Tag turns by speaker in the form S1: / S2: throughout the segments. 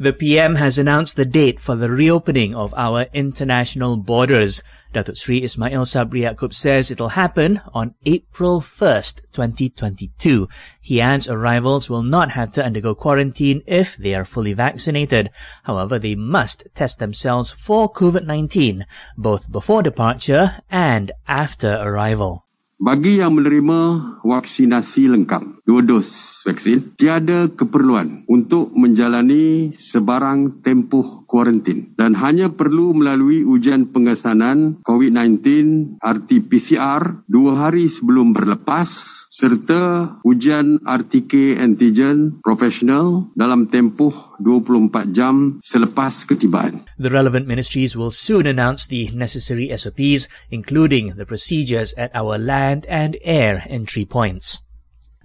S1: The PM has announced the date for the reopening of our international borders. Datuk Sri Ismail Sabri Yaakob says it'll happen on April 1st, 2022. He adds arrivals will not have to undergo quarantine if they are fully vaccinated. However, they must test themselves for COVID-19, both before departure and after arrival.
S2: Bagi yang menerima vaksinasi lengkap, dua dos vaksin, tiada keperluan untuk menjalani sebarang tempoh kuarantin dan hanya perlu melalui ujian pengesanan COVID-19 RT-PCR dua hari sebelum berlepas serta ujian RTK antigen profesional dalam tempoh 24 jam selepas ketibaan.
S1: The relevant ministries will soon announce the necessary SOPs, including the procedures at our land and air entry points.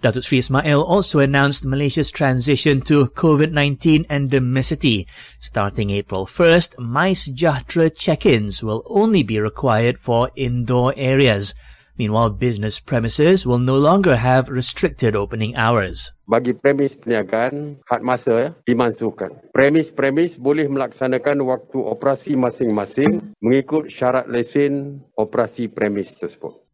S1: Datuk Sri Ismail also announced Malaysia's transition to COVID-19 endemicity. Starting April 1st, MySejahtera check-ins will only be required for indoor areas. Meanwhile, business premises will no longer have restricted opening hours.
S3: Bagi premis perniagaan, had masa ya, dimansuhkan. Premis-premis boleh melaksanakan waktu operasi masing-masing mengikut syarat lesen operasi premis tersebut.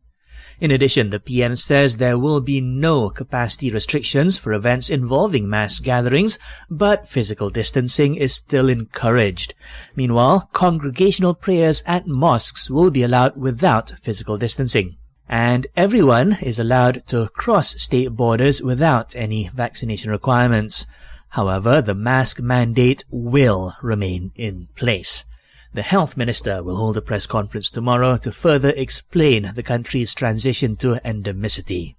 S1: In addition, the PM says there will be no capacity restrictions for events involving mass gatherings, but physical distancing is still encouraged. Meanwhile, congregational prayers at mosques will be allowed without physical distancing and everyone is allowed to cross state borders without any vaccination requirements. However, the mask mandate will remain in place. The health minister will hold a press conference tomorrow to further explain the country's transition to endemicity.